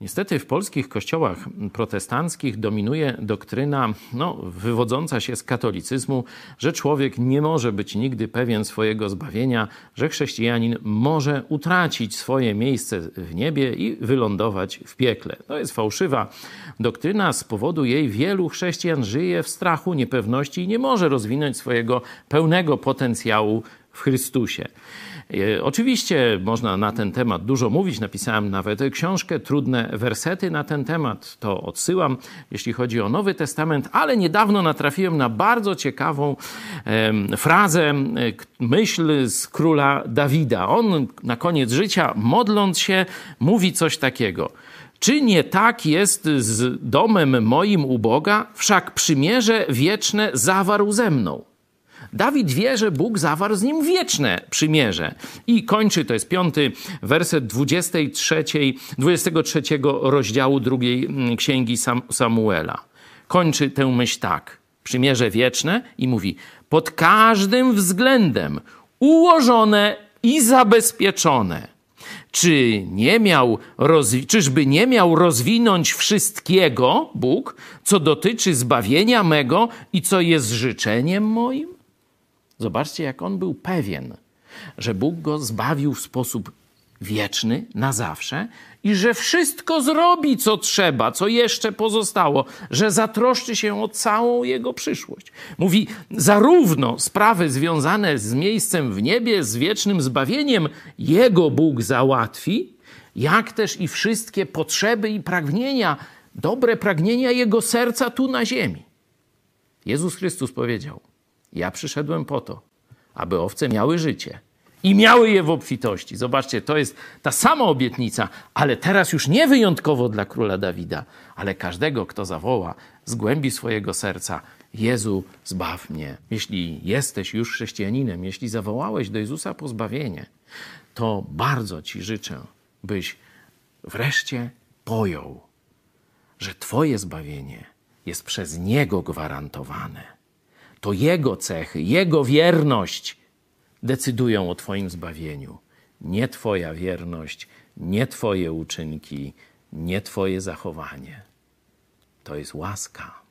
Niestety w polskich kościołach protestanckich dominuje doktryna no, wywodząca się z katolicyzmu, że człowiek nie może być nigdy pewien swojego zbawienia, że chrześcijanin może utracić swoje miejsce w niebie i wylądować w piekle. To jest fałszywa doktryna. Z powodu jej wielu chrześcijan żyje w strachu, niepewności i nie może rozwinąć swojego pełnego potencjału w Chrystusie. E, oczywiście można na ten temat dużo mówić. Napisałem nawet książkę, trudne wersety na ten temat. To odsyłam, jeśli chodzi o Nowy Testament, ale niedawno natrafiłem na bardzo ciekawą frazę, myśl z króla Dawida. On na koniec życia, modląc się, mówi coś takiego. Czy nie tak jest z domem moim u Boga? Wszak przymierze wieczne zawarł ze mną. Dawid wie, że Bóg zawarł z nim wieczne przymierze. I kończy, to jest piąty werset 23, 23 rozdziału drugiej mm, księgi Samuela. Kończy tę myśl tak. Przymierze wieczne i mówi, pod każdym względem ułożone i zabezpieczone. Czy nie miał, czyżby nie miał rozwinąć wszystkiego, Bóg, co dotyczy zbawienia mego i co jest życzeniem moim? Zobaczcie, jak on był pewien, że Bóg go zbawił w sposób wieczny, na zawsze i że wszystko zrobi, co trzeba, co jeszcze pozostało, że zatroszczy się o całą jego przyszłość. Mówi, zarówno sprawy związane z miejscem w niebie, z wiecznym zbawieniem, jego Bóg załatwi, jak też i wszystkie potrzeby i pragnienia, dobre pragnienia jego serca tu na ziemi. Jezus Chrystus powiedział – ja przyszedłem po to, aby owce miały życie i miały je w obfitości. Zobaczcie, to jest ta sama obietnica, ale teraz już nie wyjątkowo dla króla Dawida, ale każdego, kto zawoła z głębi swojego serca: Jezu, zbaw mnie. Jeśli jesteś już chrześcijaninem, jeśli zawołałeś do Jezusa po zbawienie, to bardzo Ci życzę, byś wreszcie pojął, że Twoje zbawienie jest przez Niego gwarantowane to Jego cechy, Jego wierność decydują o Twoim zbawieniu. Nie Twoja wierność, nie Twoje uczynki, nie Twoje zachowanie. To jest łaska.